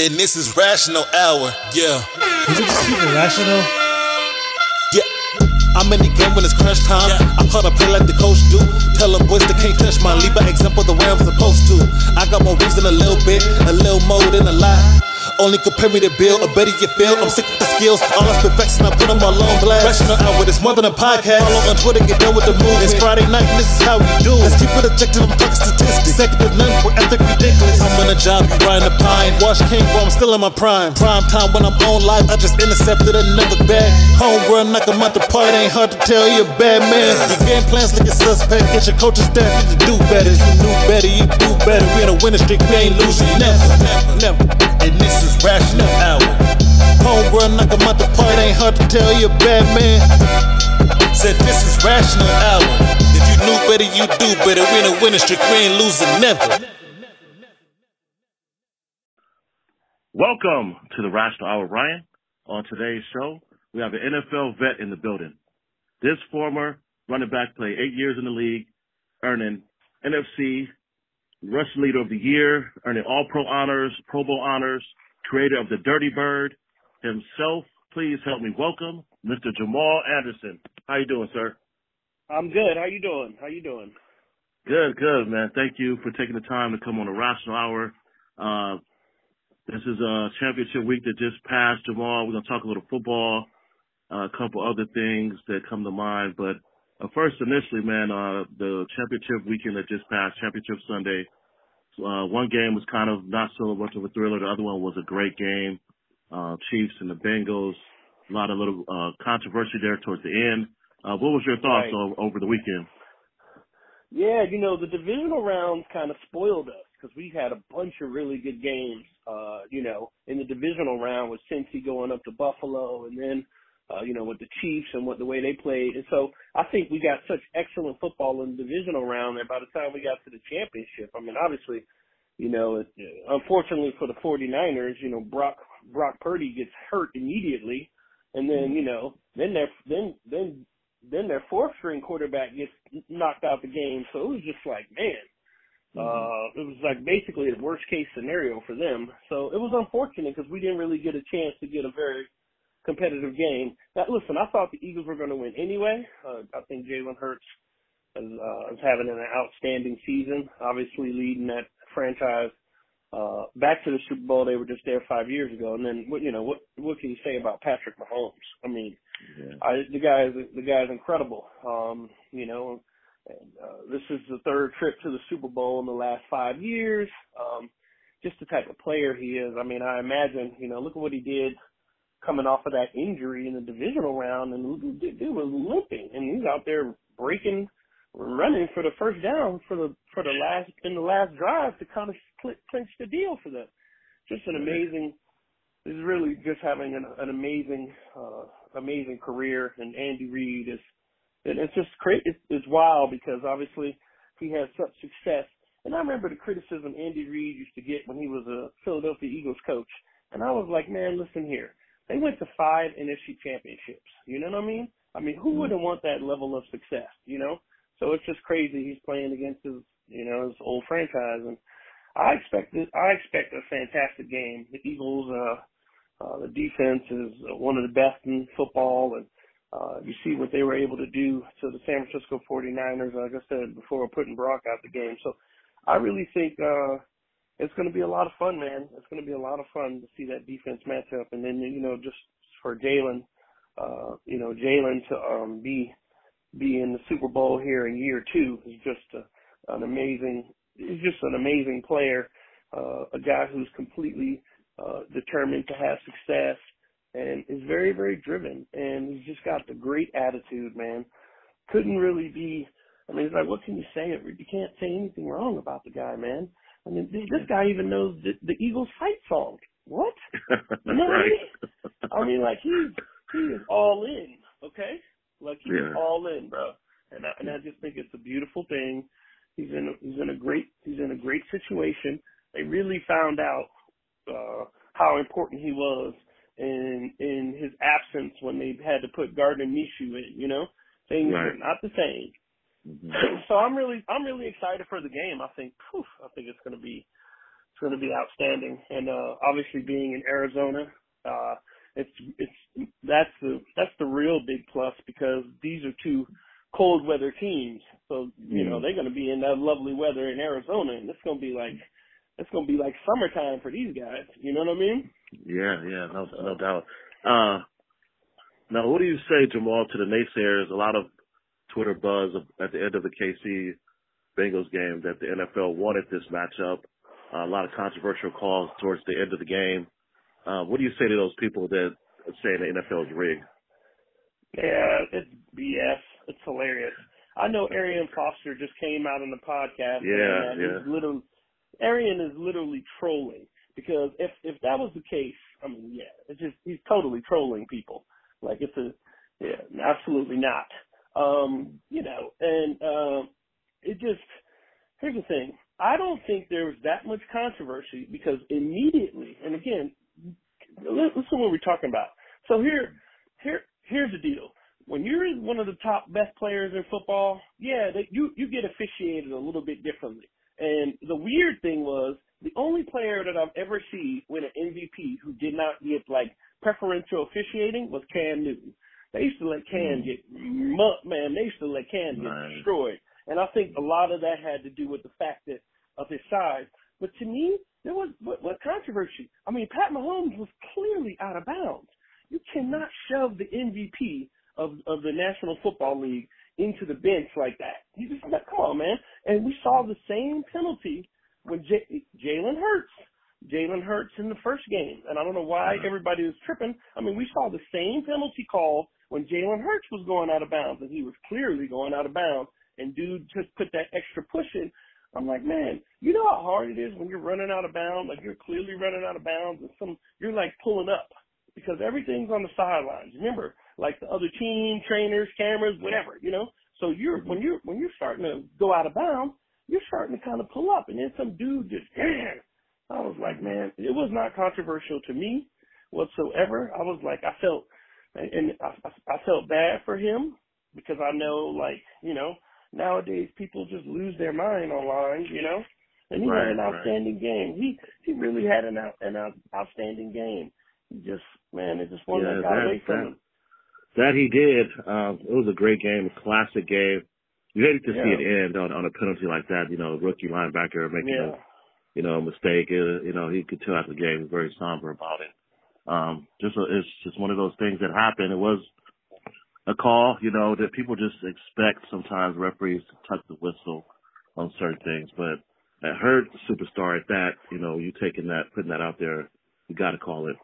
And this is Rational Hour, yeah. Is it just even rational? Yeah. I'm in the game when it's crunch time. I call a play like the coach do. Tell them boys they can't touch my lead by example the way I'm supposed to. I got more reason a little bit, a little more than a lot. Only compare me to Bill, or better you feel. I'm sick of the skills, all that's perfection. I put them all on blast. Rational hour, it's more than a podcast. Follow on Twitter, get done with the move. It's Friday night, and this is how we do. Let's keep it objective, I'm talking statistics. Executive none for ethic ridiculous. I'm on a job, you riding a pine. Wash King, bro, I'm still in my prime. Prime time when I'm on live, I just intercepted another bag. Home run, knock 'em out the ain't hard to tell you a bad man. Your game plans like a suspect. Get your coaching staff, you to do better. You knew better, you do better. We in a winning streak, we ain't losing never, never, never. And this is rational hour. Home run, knock 'em out the ain't hard to tell you bad man. Said this is rational hour. If you knew better, you do better. We in a winning streak, we ain't losing never. Welcome to the Rational Hour, Ryan. On today's show, we have an NFL vet in the building. This former running back played eight years in the league, earning NFC rushing leader of the year, earning all pro honors, Pro Bowl honors, creator of the Dirty Bird himself. Please help me welcome Mr. Jamal Anderson. How you doing, sir? I'm good. How you doing? How you doing? Good, good, man. Thank you for taking the time to come on the Rational Hour. Uh, this is a championship week that just passed, Jamal. We're gonna talk a little football, uh, a couple other things that come to mind. But uh, first, initially, man, uh, the championship weekend that just passed, Championship Sunday. Uh, one game was kind of not so much of a thriller. The other one was a great game. Uh, Chiefs and the Bengals. A lot of little uh, controversy there towards the end. Uh, what was your thoughts Right. o- over the weekend? Yeah, you know the divisional rounds kind of spoiled us because we had a bunch of really good games. Uh, you know, in the divisional round with Cincy going up to Buffalo, and then uh, you know with the Chiefs and what the way they played. And so I think we got such excellent football in the divisional round that by the time we got to the championship, I mean, obviously, you know, it, unfortunately for the 49ers, you know, Brock Brock Purdy gets hurt immediately, and then you know, then their then then then their fourth string quarterback gets knocked out the game. So it was just like, man, uh, it was like basically the worst case scenario for them. So it was unfortunate because we didn't really get a chance to get a very competitive game. Now, listen, I thought the Eagles were going to win anyway. Uh, I think Jalen Hurts is, uh, is having an outstanding season, obviously leading that franchise uh, back to the Super Bowl. They were just there five years ago. And then, what you know, what what can you say about Patrick Mahomes? I mean, Yeah. I, the guy is the guy is incredible. Um, you know, and, uh, this is the third trip to the Super Bowl in the last five years. Um, just the type of player he is. I mean, I imagine, you know, look at what he did coming off of that injury in the divisional round, and dude was limping, and he's out there breaking, running for the first down for the for the last in the last drive to kind of cl- clinch the deal for them. Just an amazing. He's really just having an, an amazing, uh, amazing career, and Andy Reid is. And it's just crazy. It's, it's wild because obviously he has such success. And I remember the criticism Andy Reid used to get when he was a Philadelphia Eagles coach. And I was like, man, listen here. They went to five NFC championships. You know what I mean? I mean, who wouldn't want that level of success, you know? So it's just crazy he's playing against his, you know, his old franchise. And I expect this, I expect a fantastic game. The Eagles, uh, uh, the defense is one of the best in football and, uh, you see what they were able to do to the San Francisco 49ers, like I said before, putting Brock out the game. So I really think, uh, it's going to be a lot of fun, man. It's going to be a lot of fun to see that defense matchup. And then, you know, just for Jalen, uh, you know, Jalen to, um, be, be in the Super Bowl here in year two is just a, an amazing, he's just an amazing player, uh, a guy who's completely, uh, determined to have success and is very, very driven. And he's just got the great attitude, man. Couldn't really be, I mean, it's like, what can you say? You can't say anything wrong about the guy, man. I mean, this this guy even knows the, the Eagles fight song. What? You know what I right. mean? I mean, like he's he is all in. Okay, like he's Yeah. all in, bro. And I, and I just think it's a beautiful thing. He's in a, he's in a great he's in a great situation. They really found out uh, how important he was in in his absence when they had to put Gardner Minshew in. You know, things Right. were not the same. Mhm. so I'm really I'm really excited for the game. I think whew, I think it's going to be it's to be outstanding. And uh, obviously, being in Arizona, uh, it's it's that's the that's the real big plus because these are two cold weather teams. So you know they're going to be in that lovely weather in Arizona, and it's going to be like it's to be like summertime for these guys. You know what I mean? Yeah, yeah, no, no doubt. Uh, now, what do you say, Jamal, to the naysayers? A lot of Twitter buzz at the end of the KC Bengals game that the NFL wanted this matchup. Uh, a lot of controversial calls towards the end of the game. Uh, what do you say to those people that say the NFL is rigged? Yeah, it's BS. It's hilarious. I know Arian Foster just came out on the podcast. Yeah, and yeah. He's literally, Arian is literally trolling because if if that was the case, I mean, yeah, it's just he's totally trolling people. Like it's a, yeah, absolutely not. Um, you know, and um, it just here's the thing. I don't think there was that much controversy because immediately, and again, listen what we're talking about. So here, here, here's the deal. When you're one of the top best players in football, yeah, they, you you get officiated a little bit differently. And the weird thing was the only player that I've ever seen win an MVP who did not get like preferential officiating was Cam Newton. They used to let Cam mm-hmm. get mucked, man. They used to let Cam get destroyed. And I think a lot of that had to do with the fact that of his size. But to me, there was what, what controversy. I mean, Pat Mahomes was clearly out of bounds. You cannot shove the MVP of of the National Football League into the bench like that. You just come on, man. And we saw the same penalty when J- Jalen Hurts. Jalen Hurts in the first game, and I don't know why everybody was tripping. I mean, we saw the same penalty call when Jalen Hurts was going out of bounds, and he was clearly going out of bounds. And dude just put that extra push in. I'm like, man, you know how hard it is when you're running out of bounds, like you're clearly running out of bounds, and some you're like pulling up because everything's on the sidelines. Remember, like the other team, trainers, cameras, whatever, you know. So you're when you're when you're starting to go out of bounds, you're starting to kind of pull up, and then some dude just, damn. I was like, man, it was not controversial to me whatsoever. I was like, I felt, and I, I I felt bad for him because I know, like, you know, nowadays people just lose their mind online, you know. And he Right, had an right. outstanding game. He he really had an out, an out, outstanding game. He just man, it just one Yeah, that got that- away from that- him. That he did. Um, it was a great game, a classic game. You hate to see it end on, on a penalty like that. You know, a rookie linebacker making Yeah. a you know a mistake. Uh, you know, he could tell after the game he was very somber about it. Um, just a, it's just one of those things that happened. It was a call, you know, that people just expect sometimes referees to tuck the whistle on certain things, but at hurt superstar at that, you know, you taking that, putting that out there, you got to call it.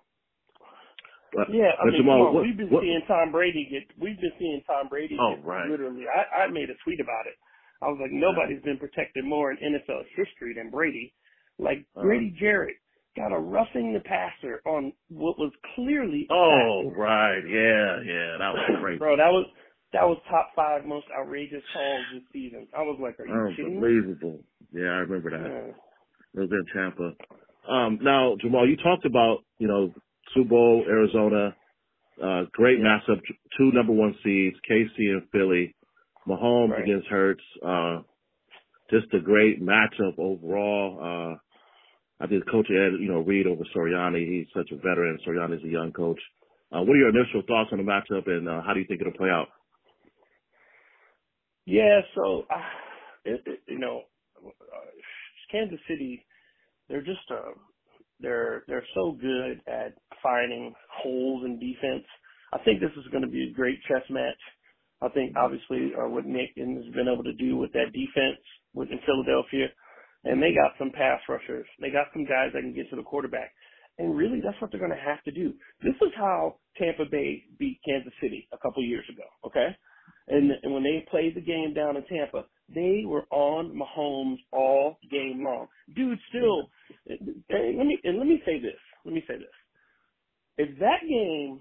But, Yeah, I mean, Jamal, on, what- we've been what- seeing Tom Brady get. We've been seeing Tom Brady. Oh, get right. Literally, I, I made a tweet about it. I was like, nobody's been protected more in NFL history than Brady. Like Uh-huh. Grady Jarrett got a roughing the passer on what was clearly. Oh, tackle. right. Yeah, yeah. That was crazy. bro, that was that was top five most outrageous calls this season. I was like, are you kidding? Unbelievable. Yeah, I remember that. Yeah. It was in Tampa. Um, now, Jamal, you talked about, you know, Super Bowl, Arizona, uh, great Yeah. matchup, two number one seeds, KC and Philly, Mahomes Right. against Hurts, uh, just a great matchup overall. Uh, I think Coach Ed, you know, Reid over Sirianni. He's such a veteran. Sirianni's a young coach. Uh, what are your initial thoughts on the matchup and, uh, how do you think it'll play out? Yeah, so uh, it, it, you know, uh, Kansas City, they're just uh, they're they're so good at finding holes in defense. I think this is going to be a great chess match. I think obviously uh, what Nick has been able to do with that defense within Philadelphia, and they got some pass rushers. They got some guys that can get to the quarterback. And really, that's what they're going to have to do. This is how Tampa Bay beat Kansas City a couple years ago. Okay, and, and when they played the game down in Tampa, they were on Mahomes all game long. Dude, still, let me and let me say this. Let me say this. If that game,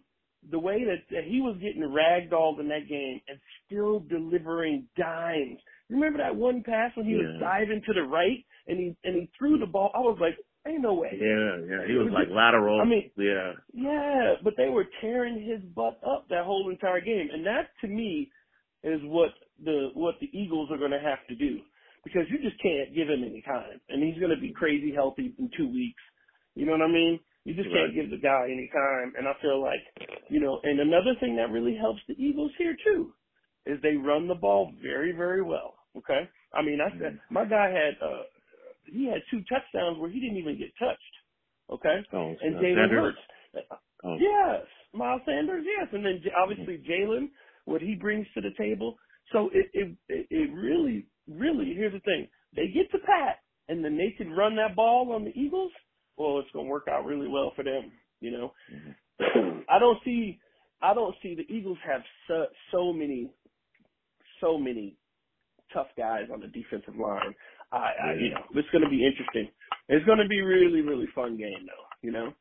the way that, that he was getting ragdolled in that game and still delivering dimes. Remember that one pass when he was diving to the right and he and he threw the ball? I was like, ain't no way. Yeah, yeah. He was like lateral. I mean- yeah. Yeah, but they were tearing his butt up that whole entire game, and that to me is what the what the Eagles are going to have to do because you just can't give him any time, and he's going to be crazy healthy in two weeks. You know what I mean? You just Right. can't give the guy any time, and I feel like, you know, and another thing that really helps the Eagles here too is they run the ball very, very well. Okay, I mean, I said my guy had uh he had two touchdowns where he didn't even get touched. Okay, Oh, and uh, Jalen Hurts. Oh, Yes, Miles Sanders. Yes, and then obviously Jalen, what he brings to the table. So it, it it really really here's the thing: they get to Pat, and then they can run that ball on the Eagles. Well, it's gonna work out really well for them. You know, I don't see I don't see the Eagles have so, so many so many tough guys on the defensive line. I, I you know it's going to be interesting. It's going to be really really fun game though. You know.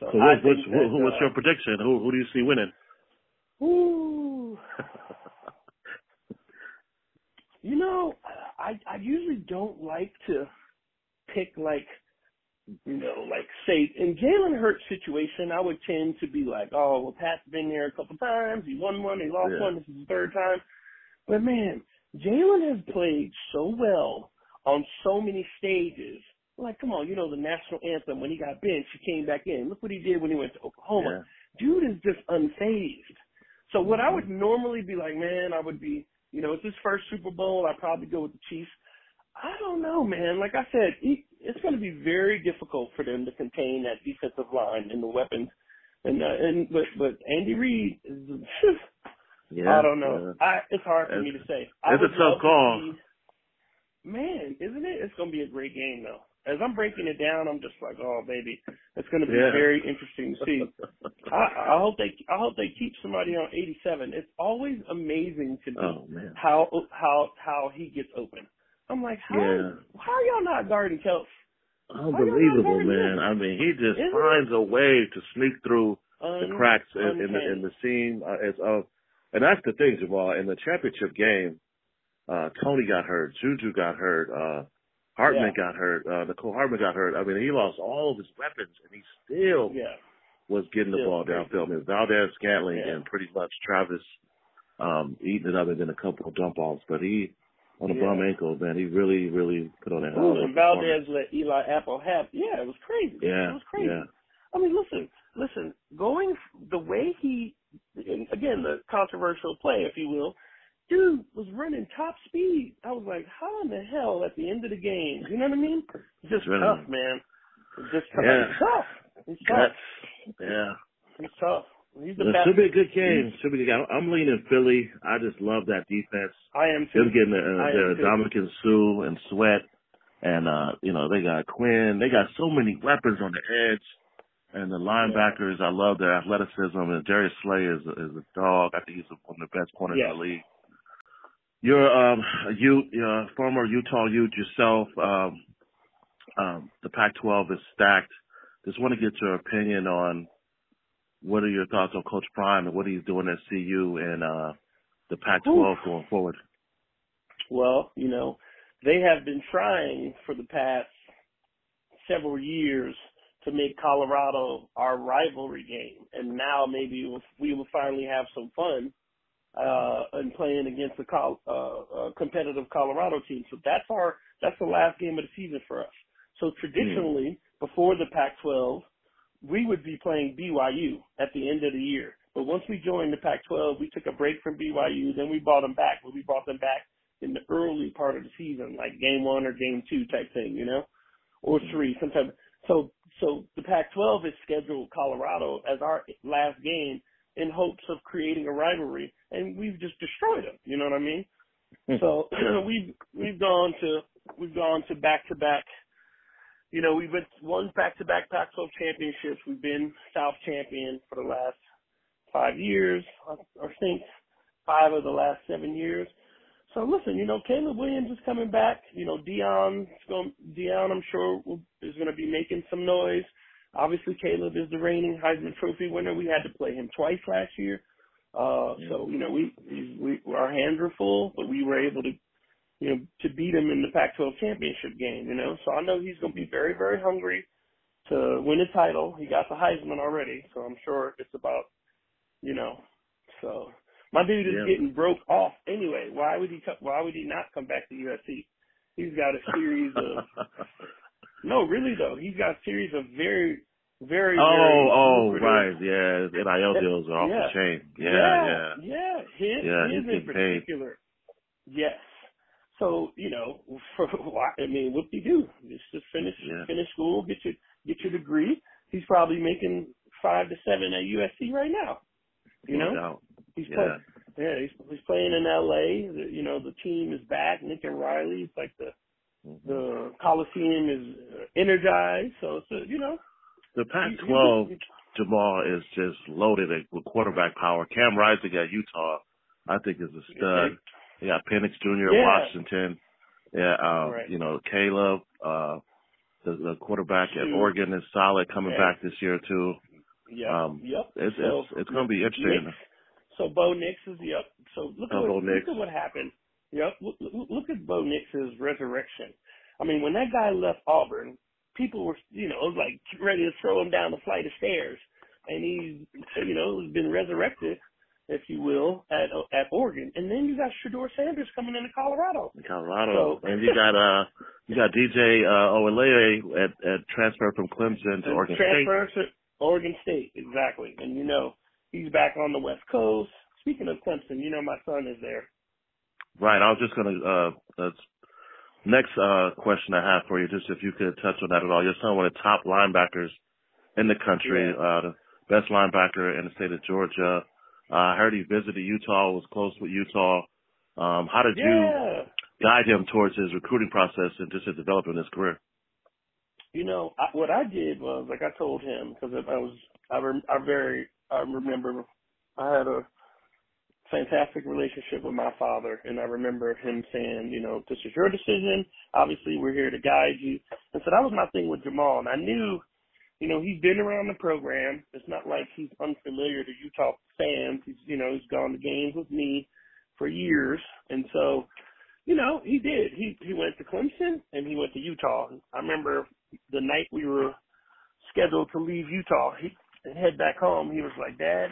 So, So what, what's, that, who, what's uh, your prediction? Who, who do you see winning? Ooh. You know, I I usually don't like to pick like you know, like say in Jalen Hurts situation, I would tend to be like, oh well, Pat's been there a couple times. He won one, he lost Yeah. one. This is his third time. But man, Jalen has played so well on so many stages. Like, come on, you know the national anthem when he got benched, he came back in. Look what he did when he went to Oklahoma. Dude is just unfazed. So what I would normally be like, man, I would be, you know, it's his first Super Bowl. I'd probably go with the Chiefs. I don't know, man. Like I said, it, it's going to be very difficult for them to contain that defensive line and the weapons. And uh, and but but Andy Reid is. Yeah. I don't know. yeah. I it's hard for me to say. I it's a tough to call. Man, isn't it? It's going to be a great game though. As I'm breaking it down, I'm just like, oh baby, it's going to be Yeah. very interesting to see. I, I hope they I hope they keep somebody on 87. It's always amazing to me oh man. how how how he gets open. I'm like, how Yeah. how are y'all not guarding Kelsey? Unbelievable, How y'all not man. guarding I mean, he just Isn't it? finds a way to sneak through the cracks in, in the in the seam. Uh, it's uh, and that's the thing, Jamal. In the championship game, uh, Toney got hurt, Juju got hurt, uh, Hardman got hurt, uh, Mecole Hardman got hurt. I mean, he lost all of his weapons, and he still Yeah, was getting the ball downfield. I mean, Valdes, Scantling, Yeah. and pretty much Travis um, eating it up and then a couple of dump offs. But he, on a Yeah. bum ankle, man, he really, really put on that. Ooh, and. Valdes let Eli Apple have. Yeah, it was crazy. Yeah, it was crazy. yeah. I mean, listen, listen. Going the way he, again, the controversial play, if you will, dude was running top speed. I was like, how in the hell at the end of the game? You know what I mean? It's just Really? tough, man. It's just tough. Yeah. He's tough. He's tough. Guts. Yeah. He's tough. He's the It best. should be a good game. Should be a good game. I'm leaning Philly. I just love that defense. I am too. They're getting the, uh. Dominican Sue and Sweat, and uh, you know they got Quinn. They got so many weapons on the edge, and the linebackers. I love their athleticism. And Darius Slay is a, is a dog. I think he's one of the best corners in the league. You're um, you, you're a former Utah Ute yourself. Um, um, the Pac-12 is stacked. Just want to get your opinion on what are your thoughts on Coach Prime and what he's doing at CU and uh, the Pac-12 going forward. Well, you know, they have been trying for the past several years to make Colorado our rivalry game, and now maybe we'll, finally have some fun uh, in playing against a Col- uh, uh, competitive Colorado team. So that's our that's the last game of the season for us. So traditionally, before the Pac-12, we would be playing BYU at the end of the year. But once we joined the Pac-12, we took a break from BYU. Then we brought them back. But we brought them back in the early part of the season, like game one or game two type thing, you know, or three sometimes. So so the Pac-12 has scheduled Colorado as our last game in hopes of creating a rivalry, and we've just destroyed them. You know what I mean? Hmm. so we've we've gone to we've gone to back to back. You know, we've been won back to back Pac-12 championships. We've been South champion for the last five years, I I think five of the last seven years. So listen, you know, Caleb Williams is coming back. You know, Dion, going, Dion, I'm sure will, is going to be making some noise. Obviously, Caleb is the reigning Heisman Trophy winner. We had to play him twice last year, uh, so you know, we, we we our hands were full, but we were able to, you know, to beat him in the Pac-12 championship game. You know, so I know he's going to be very very hungry to win a title. He got the Heisman already, so I'm sure it's about, you know, so my dude is Yeah. getting broke off anyway. Why would he? co- Why would he not come back to USC? He's got a series of no, really though. He's got a series of very, very. Oh, very oh, right, yeah. NIL deals are off Yeah. the chain. Yeah, yeah, yeah. yeah. His, Yeah, his he's in getting paid. particular. Yes. So you know, for why- I mean, what do you do? Just just finish Yeah. finish school, get your get your degree. He's probably making five to seven at USC right now. You No know, doubt. He's Yeah. playing. Yeah, he's, he's playing in L.A. The, you know, the team is back. Lincoln Riley. It's like the Mhm. the Coliseum is uh, energized. So it's a, you know, The Pac-12 you- Jamal is just loaded with quarterback power. Cam Rising at Utah, I think, is a stud. You got Penix Jr. at Yeah. Washington. Yeah, uh, Right. you know, Caleb, uh, the, the quarterback at Oregon is solid coming Yeah. back this year too. yeah, Um, yep. It's So, it's, it's going to be interesting. Nix. So Bo Nix is yep. So look Oh, at what, look at what happened. Yep. Look, look, at Bo Nix's resurrection. I mean, when that guy left Auburn, people were you know like ready to throw him down the flight of stairs, and he's you know has been resurrected, if you will, at at Oregon. And then you got Shedeur Sanders coming into Colorado. Colorado, So- and you got uh, you got DJ uh, Uiagalelei at at transfer from Clemson to Oregon State. transfer to Oregon State, exactly. And you know he's back on the West Coast. Speaking of Clemson, you know my son is there. Right. I was just gonna uh that's next uh question I have for you, just if you could touch on that at all. Your son one of the top linebackers in the country, Yeah. uh the best linebacker in the state of Georgia. Uh I heard he visited Utah, was close with Utah. Um how did you guide him towards his recruiting process and just his development in his career? You know, I, what I did was like I told him because I was I rem, I very I remember I had a fantastic relationship with my father, and I remember him saying, you know, this is your decision. Obviously, we're here to guide you. And so that was my thing with Jamal, and I knew, you know, he's been around the program. It's not like he's unfamiliar to Utah fans. He's, you know, he's gone to games with me for years, and so, you know, he did. He he went to Clemson and he went to Utah. I remember the night we were scheduled to leave Utah, he and head back home. He was like, Dad,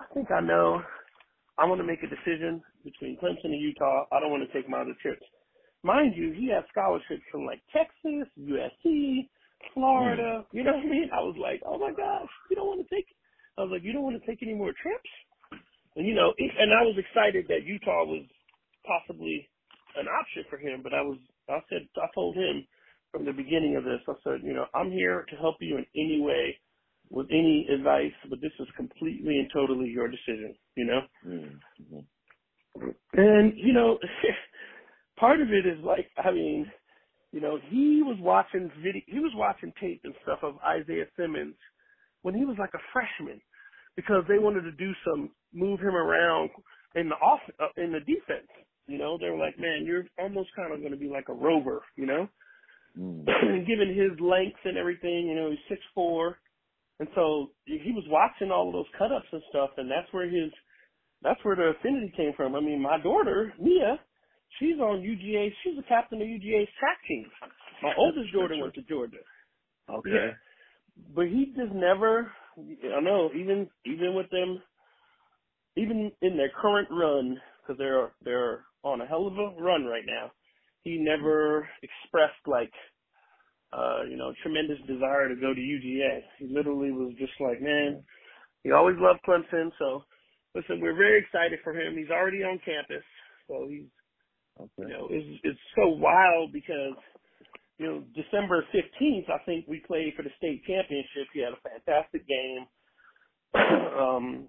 I think I know. I want to make a decision between Clemson and Utah. I don't want to take my other trips. Mind you, he had scholarships from like Texas, USC, Florida. Hmm. You know what I mean? I was like, oh my gosh, you don't want to take. I was like, you don't want to take any more trips. And you know, and I was excited that Utah was possibly an option for him. But I was, I said, I told him from the beginning of this, I said, you know, I'm here to help you in any way with any advice, but this is completely and totally your decision. You know. Mm-hmm. And you know, part of it is like, I mean, you know, he was watching video, he was watching tape and stuff of Isaiah Simmons when he was like a freshman, because they wanted to do some move him around in the off uh, in the defense. You know, they were like, man, you're almost kind of going to be like a rover, you know, Mm-hmm. given his length and everything. You know, he's six four, and so he was watching all of those cut ups and stuff, and that's where his that's where the affinity came from. I mean, my daughter, Mia, she's on UGA. She's the captain of UGA's track team. My oldest daughter went to Georgia. Okay. Yeah. But he just never, I know, even, even with them, even in their current run, because they're, they're on a hell of a run right now, he never expressed like, uh, you know, tremendous desire to go to UGA. He literally was just like, man, he always loved Clemson, so listen, we're very excited for him. He's already on campus, so he's you know, it's it's so wild because you know December fifteenth, I think we played for the state championship. He had a fantastic game. um,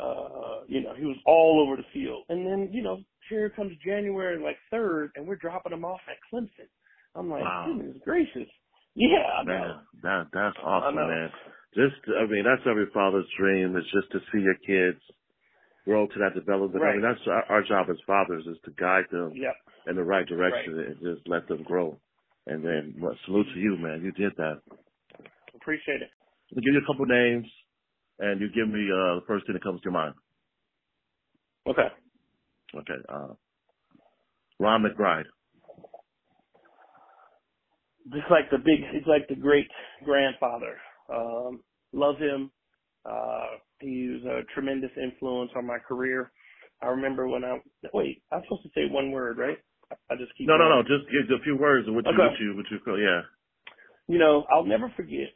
uh, you know, he was all over the field, and then you know, here comes January like third, and we're dropping him off at Clemson. I'm like, Wow. goodness gracious, yeah, I know. Man, that that's awesome, man. Just, I mean, that's every father's dream is just to see your kids grow to that development. I mean, Right. that's our, our job as fathers is to guide them Yep. in the right direction and just let them grow. And then, well, salute to you, man. You did that. Appreciate it. I'll give you a couple names, and you give me uh, the first thing that comes to your mind. Okay. Okay. Uh, Ron McBride. Just like the big, he's like the great grandfather. Um, love him. Uh, he was a tremendous influence on my career. I remember when I, wait, I'm supposed to say one word, right? I just keep. No, no, going. no. Just give a few words of what you, Okay. what you, what you. Yeah. You know, I'll never forget.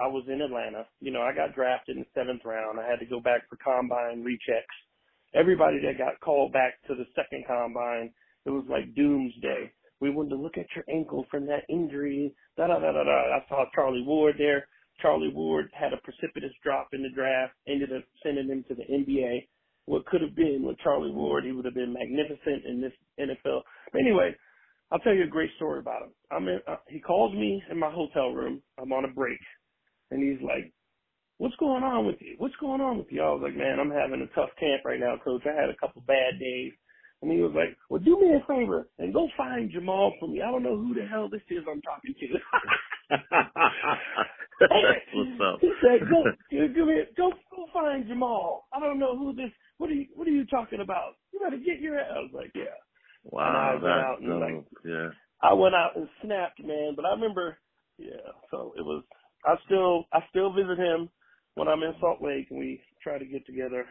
I was in Atlanta. You know, I got drafted in the seventh round. I had to go back for combine rechecks. Everybody that got called back to the second combine, it was like doomsday. We wanted to look at your ankle from that injury. Da da da da da. I saw Charlie Ward there. Charlie Ward had a precipitous drop in the draft. Ended up sending him to the NBA. What could have been with Charlie Ward, he would have been magnificent in this NFL. But anyway, I'll tell you a great story about him. I'm in, uh, he calls me in my hotel room. I'm on a break, and he's like, "What's going on with you? What's going on with you?" I was like, "Man, I'm having a tough camp right now, coach. I had a couple bad days." And he was like, "Well, do me a favor and go find Jamal for me. I don't know who the hell this is I'm talking to." That's what's up. He said, "Go, do me, go, go find Jamal. I don't know who this. What are you, what are you talking about? You better get your." I was like, "Yeah." Wow, And I went out and, like, yeah. I went out and snapped, man. But I remember, yeah. So it was. I still, I still visit him when I'm in Salt Lake, and we try to get together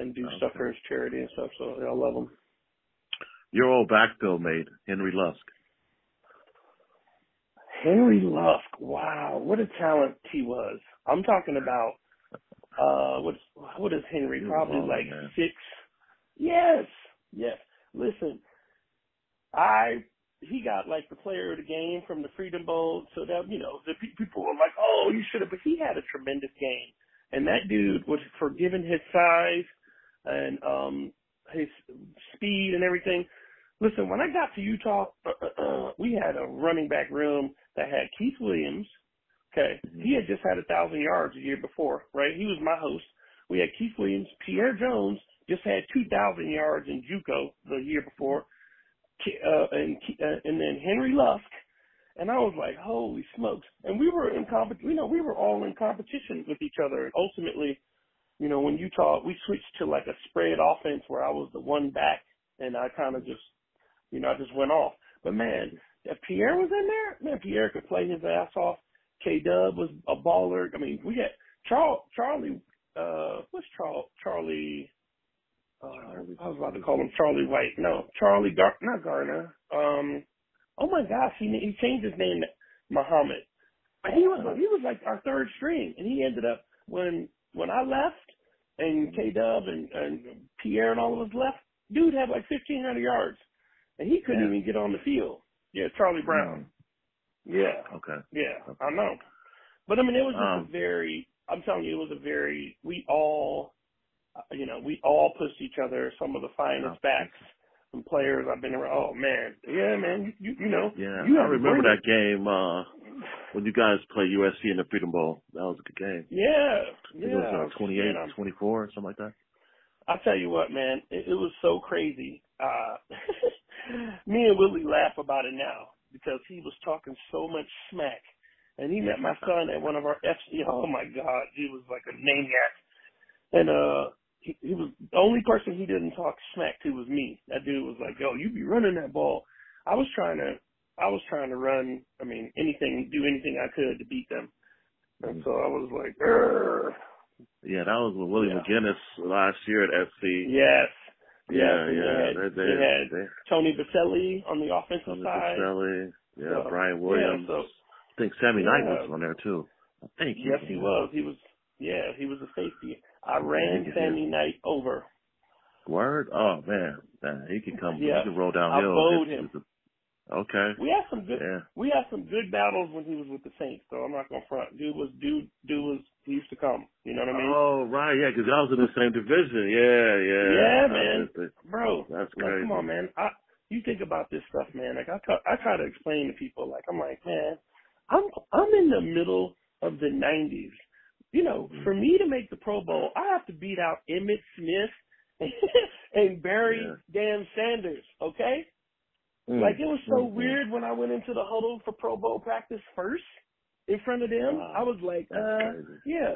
and do stuff for his charity and stuff. So I love him. Your old backfield mate, Henry Lusk. Henry Lusk, wow, what a talent he was. I'm talking about uh what's what is Henry? Probably balling, like man. six. Yes, yes. Listen, I he got like the player of the game from the Freedom Bowl, so that you know the pe- people were like, oh, you should have. But he had a tremendous game, and that dude was for given his size and um his speed and everything. Listen, when I got to Utah, uh, uh, uh, we had a running back room that had Keith Williams. Okay, Mhm. he had just had a thousand yards the year before, right? He was my host. We had Keith Williams, Pierre Jones just had two thousand yards in JUCO the year before, uh, and uh, and then Henry Lusk, and I was like, holy smokes! And we were in compet, you know, we were all in competition with each other, and ultimately, you know, when Utah, we switched to like a spread offense where I was the one back, and I kind of just, you know, I just went off. But man, if Pierre was in there, man, Pierre could play his ass off. K Dub was a baller. I mean, we had Charles, Charlie, uh, what's Charles, Charlie, uh, I was about to call him Charlie White. No, Charlie Gar, not Garner. Um, oh my gosh, he he changed his name to Muhammad. But he was he was like our third string, and he ended up when when I left, and K Dub and, and Pierre and all of us left. Dude had like fifteen hundred yards, and he couldn't Yeah. even get on the field. Yeah, Charlie Brown. Yeah, Okay. yeah, I know. But I mean, it was just Um, a very. I'm telling you, it was a very. We all, uh, you know, we all pushed each other. Some of the finest backs and players I've been around. Oh man, yeah, man, you you, you know, Yeah, you I remember that game uh when you guys played USC in the Freedom Bowl. That was a good game. Yeah, yeah. it was uh, 28, man, I'm- 24, something like that. I tell you what, man, it, it was so crazy. Uh, me and Willie laugh about it now because he was talking so much smack, and he met my son at one of our FC. Oh my God, he was like a maniac, and uh, he, he was the only person he didn't talk smack to was me. That dude was like, "Yo, you be running that ball." I was trying to, I was trying to run. I mean, anything, do anything I could to beat them, and mm-hmm. so I was like. Yeah, that was with Willie Yeah. McGinest last year at FC. Yes. yeah, yeah. They had, they, they had they, Tony Boselli on the offensive Tony side. Boselli, yeah, So, Brian Williams. Yeah, so I think Sammy Knight was on there too. I think. yes, he was. He was. Yeah, he was a safety. I ran. Sammy Knight over. Word? Oh man, man he could come. Yeah. He could roll I downhill. bowed If- him. Okay. We had some good. Yeah. We had some good battles when he was with the Saints. So I'm not gonna front. Dude was dude. Dude was. He used to come. You know what I mean? Oh right, yeah, because I was in the same division. Yeah, yeah. Yeah, man. Bro, That's like, come on, man. I you think about this stuff, man. Like I try, I try to explain to people. Like I'm like, man, I'm I'm in the middle of the '90s. You know, Mm-hmm. for me to make the Pro Bowl, I have to beat out Emmitt Smith and Barry Yeah. Dan Sanders. Okay, Mm. like it was so Mm, mm. weird when I went into the huddle for Pro Bowl practice first in front of them. Wow. I was like, That's uh, crazy. yeah.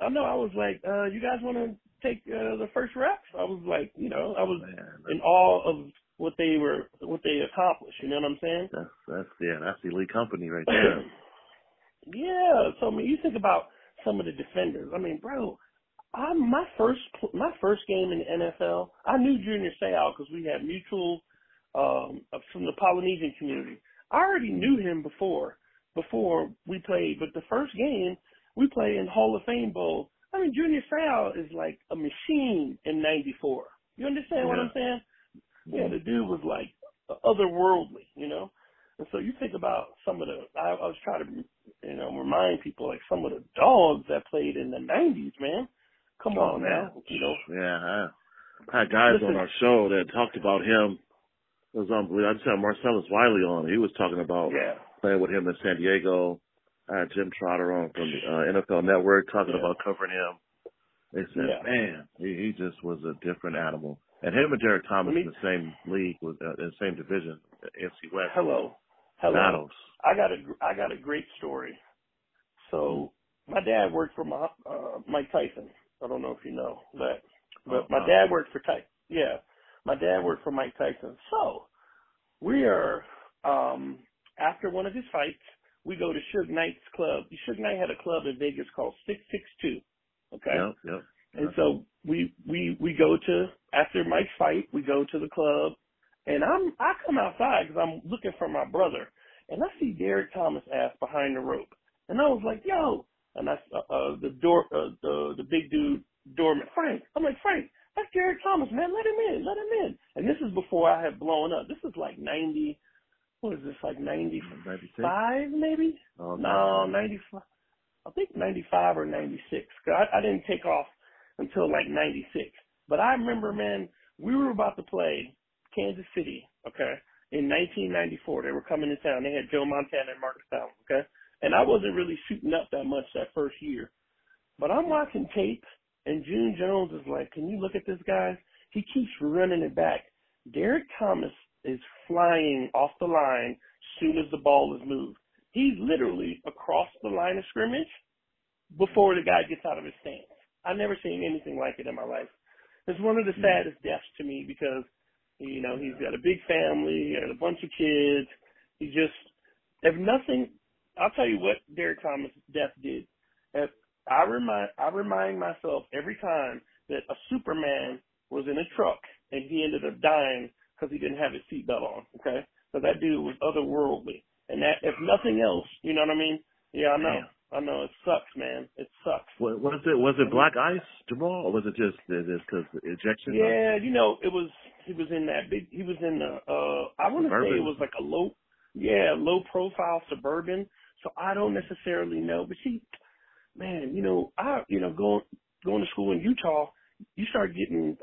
I know. I was like, uh, you guys want to take uh, the first reps? I was like, you know, I was Man, in awe of what they were, what they accomplished. You know what I'm saying? that's that's yeah, that's the elite company right there. yeah. So I mean, you think about some of the defenders. I mean, bro, I my first my first game in the NFL, I knew Junior Seau because we had mutual um, from the Polynesian community. I already knew him before, before we played, but the first game we played in Hall of Fame Bowl. I mean, Junior Seau is like a machine in '94. You understand yeah. what I'm saying? Yeah, the dude was like otherworldly, you know. And so you think about some of the. I, I was trying to, you know, remind people like some of the dogs that played in the '90s, man. Come oh, on man. now, you know. Yeah, I had guys Listen, on our show that talked about him. It was unbelievable. I just had Marcellus Wiley on. He was talking about yeah. playing with him in San Diego. I had Jim Trotter on from the uh, NFL Network talking yeah. about covering him. They said, yeah. man, he, he just was a different animal. And him and Derrick Thomas me, in the same league, with uh, in the same division, NFC West. Hello, hello. I got a I got a great story. So my dad worked for my, uh, Mike Tyson. I don't know if you know that, but my dad worked for Tyson. Yeah, my dad worked for Mike Tyson. So we are um after one of his fights, we go to Suge Knight's club. Suge Knight had a club in Vegas called Six Six Two. Okay. Yep. Yep. And so we we we go to after Mike's fight, we go to the club, and I'm I come outside because I'm looking for my brother, and I see Derrick Thomas ass behind the rope, and I was like, yo, and I uh, uh the door uh, the the big dude doorman Frank, I'm like Frank, that's Derrick Thomas, man, let him in, let him in, and this is before I had blown up. This is like ninety, what is this like ninety five maybe? Oh, no, ninety five. I think 95 or 96. Cause I, I didn't take off until like 96. But I remember, man, we were about to play Kansas City, okay, in 1994. They were coming to town. They had Joe Montana and Marcus Allen, okay? And I wasn't really shooting up that much that first year. But I'm watching tape, and June Jones is like, can you look at this guy? He keeps running it back. Derrick Thomas is flying off the line as soon as the ball is moved. He's literally across the line of scrimmage before the guy gets out of his stance. I've never seen anything like it in my life. It's one of the hmm. saddest deaths to me because, you know, he's got a big family and a bunch of kids. He just, if nothing, I'll tell you what Derrick Thomas' death did. If I remind, I remind myself every time that a Superman was in a truck and he ended up dying because he didn't have his seatbelt on. Okay, so that dude was otherworldly, and that if nothing else, you know what I mean? Yeah, I know. I know it sucks, man. It sucks. What, was it? Was it black ice, Jamal, or was it just this because ejection? Yeah, you know, it was. He was in that big. He was in the. uh I want to say it was like a low, yeah, low profile suburban. So I don't necessarily know, but see, man, you know, I, you know, going going to school in Utah, you start getting,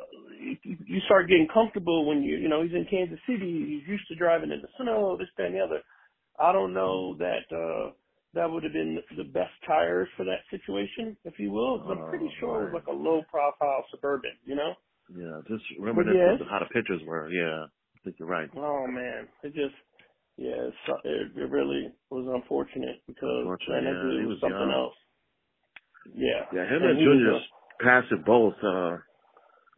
you start getting comfortable when you, you know, he's in Kansas City. He's used to driving in the snow, this, that, and the other. I don't know that. uh that would have been the best tires for that situation, if you will. I'm pretty oh, sure it was like a low profile suburban, you know? Yeah, just reminiscent yes, how the pictures were. Yeah, I think you're right. Oh man, it just yeah, it, it really was unfortunate because unfortunate, man, yeah, he was something young. else. Yeah. Yeah, him and, and Junior's passing both. Uh,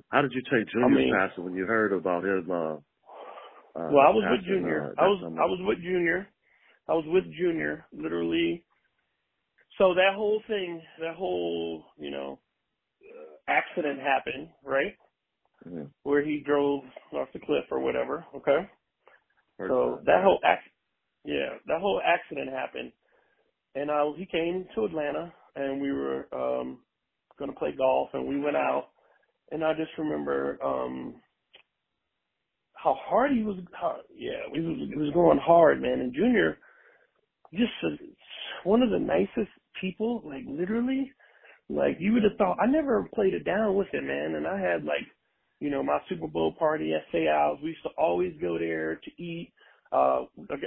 how did you take Junior's I mean, passing when you heard about him? Uh, uh, well, I was passing, with Junior. Uh, I was I was with Junior I was with Junior, literally. So that whole thing, that whole, you know, accident happened, right? Mm-hmm. Where he drove off the cliff or whatever, okay? Heard so that, whole ac- yeah, that whole accident happened. And uh, he came to Atlanta and we were um going to play golf and we went out and I just remember um how hard he was how, yeah, he was he was going hard, man. And Junior just a, one of the nicest people, like literally. Like you would have thought, I never played it down with him, man. And I had like, you know, my Super Bowl party at Seau's. We used to always go there to eat. Uh,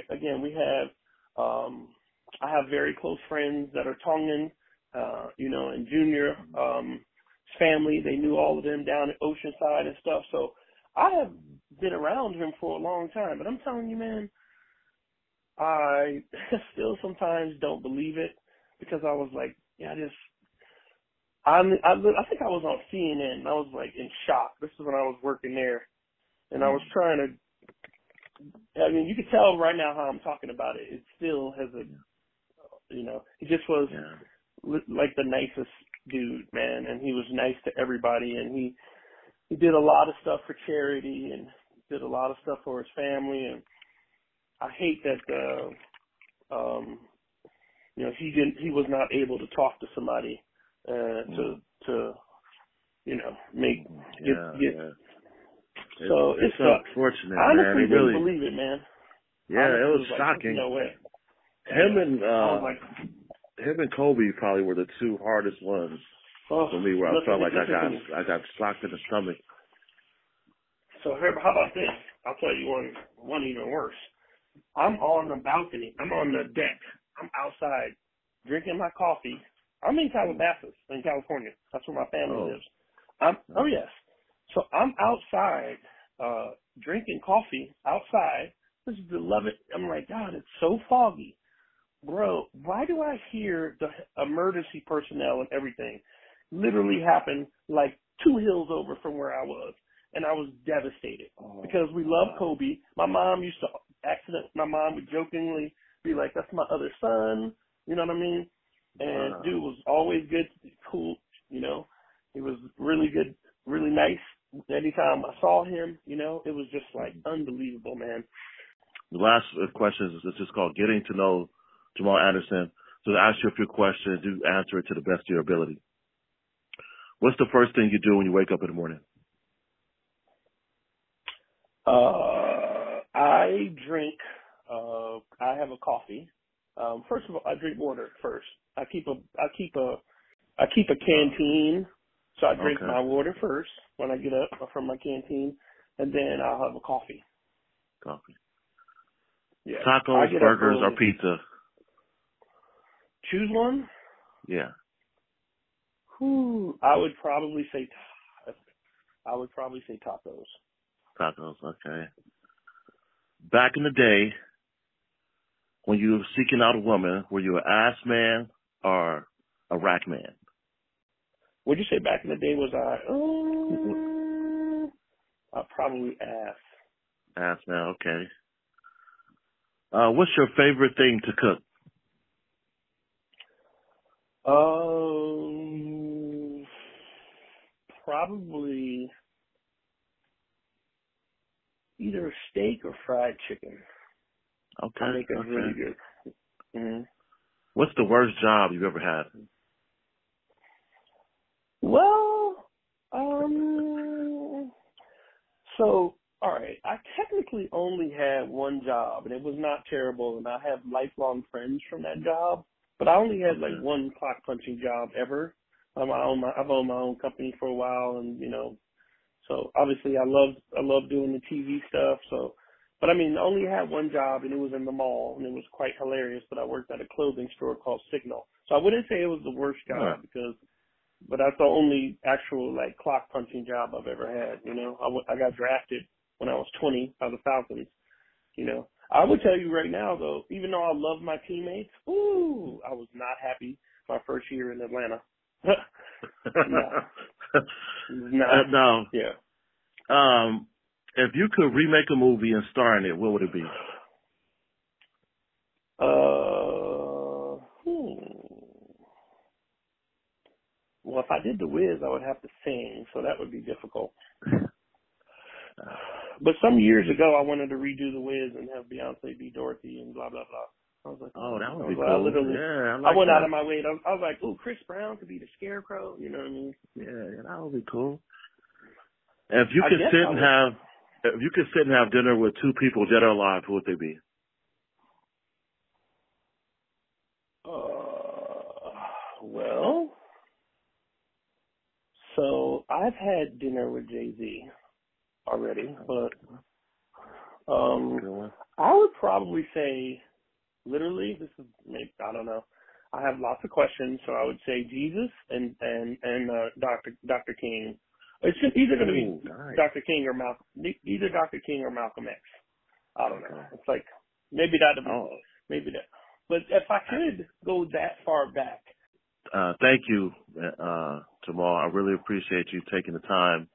again, we have, um, I have very close friends that are Tongan, uh, you know, and Junior, um, family. They knew all of them down at Oceanside and stuff. So I have been around him for a long time. But I'm telling you, man, I still sometimes don't believe it because I was like, yeah, I just, I, I, I think I was on CNN and I was like in shock. This is when I was working there and I was mm. trying to, I mean, you can tell right now how I'm talking about it. It still has a, you know, he just was yeah. like the nicest dude, man. And he was nice to everybody and he, he did a lot of stuff for charity and did a lot of stuff for his family, and I hate that uh, um, you know he didn't he was not able to talk to somebody uh, mm. to to you know make get yeah, get. Yeah. So it's, it's, unfortunate, I honestly man. It didn't really, believe it, man. Yeah, honestly, it was, like, shocking. No way. Him and uh, like, him and Kobe probably were the two hardest ones oh, for me, where I felt like I got. I got socked in the stomach. So here, how about this? I'll tell you one one even worse. I'm on the balcony. I'm on the deck. I'm outside drinking my coffee. I'm in Calabasas in California. That's where my family Oh. lives. I'm oh yes. So I'm outside uh drinking coffee outside. This is beloved. I'm like, God, it's so foggy. Bro, why do I hear the emergency personnel and everything literally happen like two hills over from where I was? And I was devastated Oh, because we love Kobe. My mom used to accident. My mom would jokingly be like, "That's my other son." You know what I mean? And Wow. dude was always good, cool. You know, he was really good, really nice. Anytime I saw him, you know, it was just like unbelievable, man. The last uh, question is just called getting to know Jamal Anderson. So to ask you a few questions, do answer it to the best of your ability. What's the first thing you do when you wake up in the morning? Uh, I drink. Uh, I have a coffee. Um, first of all, I drink water first. I keep a. I keep a. I keep a canteen, so I drink Okay. my water first when I get up from my canteen, and then I'll have a coffee. Coffee. Yeah. Tacos, I get up burgers, or pizza? Choose one. Yeah. Whew, I would probably say. I would probably say tacos. Tacos, okay. Back in the day, when you were seeking out a woman, were you an ass man or a rack man? Would you say back in the day was I? Um, I probably ass. Ass man, okay. Uh, what's your favorite thing to cook? Um, probably either steak or fried chicken. Okay. I make it okay. really good. hmm What's the worst job you've ever had? Well, um, so all right, I technically only had one job, and it was not terrible, and I have lifelong friends from that job. But I only had like one clock punching job ever. Um, I own my, I've owned my own company for a while, and you know, so obviously I love I love doing the TV stuff. So, but I mean, I only had one job, and it was in the mall, and it was quite hilarious. But I worked at a clothing store called Signal, so I wouldn't say it was the worst job Right. because, but that's the only actual like clock punching job I've ever had. You know, I, w- I got drafted when I was 20 by the Falcons. You know, I would tell you right now though, even though I love my teammates, ooh, I was not happy my first year in Atlanta. No. Uh, now, yeah. um, if you could remake a movie and star in it, what would it be? Uh, hmm. Well, if I did the Wiz, I would have to sing, so that would be difficult. But some years ago, I wanted to redo the Wiz and have Beyonce be Dorothy and blah blah blah. I was like, Oh, that would be like, I cool. literally, yeah, I, I went that. out of my way. To, I was like, oh, Chris Brown could be the Scarecrow. You know what I mean? Yeah, yeah, that would be cool. If you I could sit and have, if you could sit and have dinner with two people dead or alive, who would they be? Uh, well, so I've had dinner with Jay Z already, but um, I would probably say, literally, this is maybe I don't know. I have lots of questions, so I would say Jesus and and and uh, Dr. Dr. King. It's just either going to Ooh, be nice. Dr. King or Malcolm, either Dr. King or Malcolm X. I don't know. It's like maybe that Oh, maybe that. But if I could go that far back, uh, thank you, uh, Jamal. I really appreciate you taking the time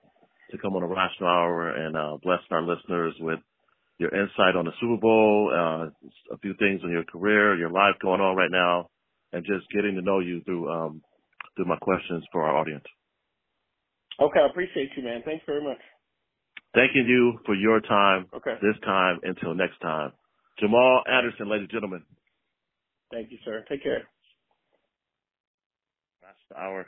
to come on the Rational Hour and uh, blessing our listeners with your insight on the Super Bowl, uh, a few things in your career, your life going on right now, and just getting to know you through um, through my questions for our audience. Okay, I appreciate you, man. Thanks very much. Thanking you for your time Okay. this time until next time. Jamal Anderson, ladies and gentlemen. Thank you, sir. Take care. That's the hour.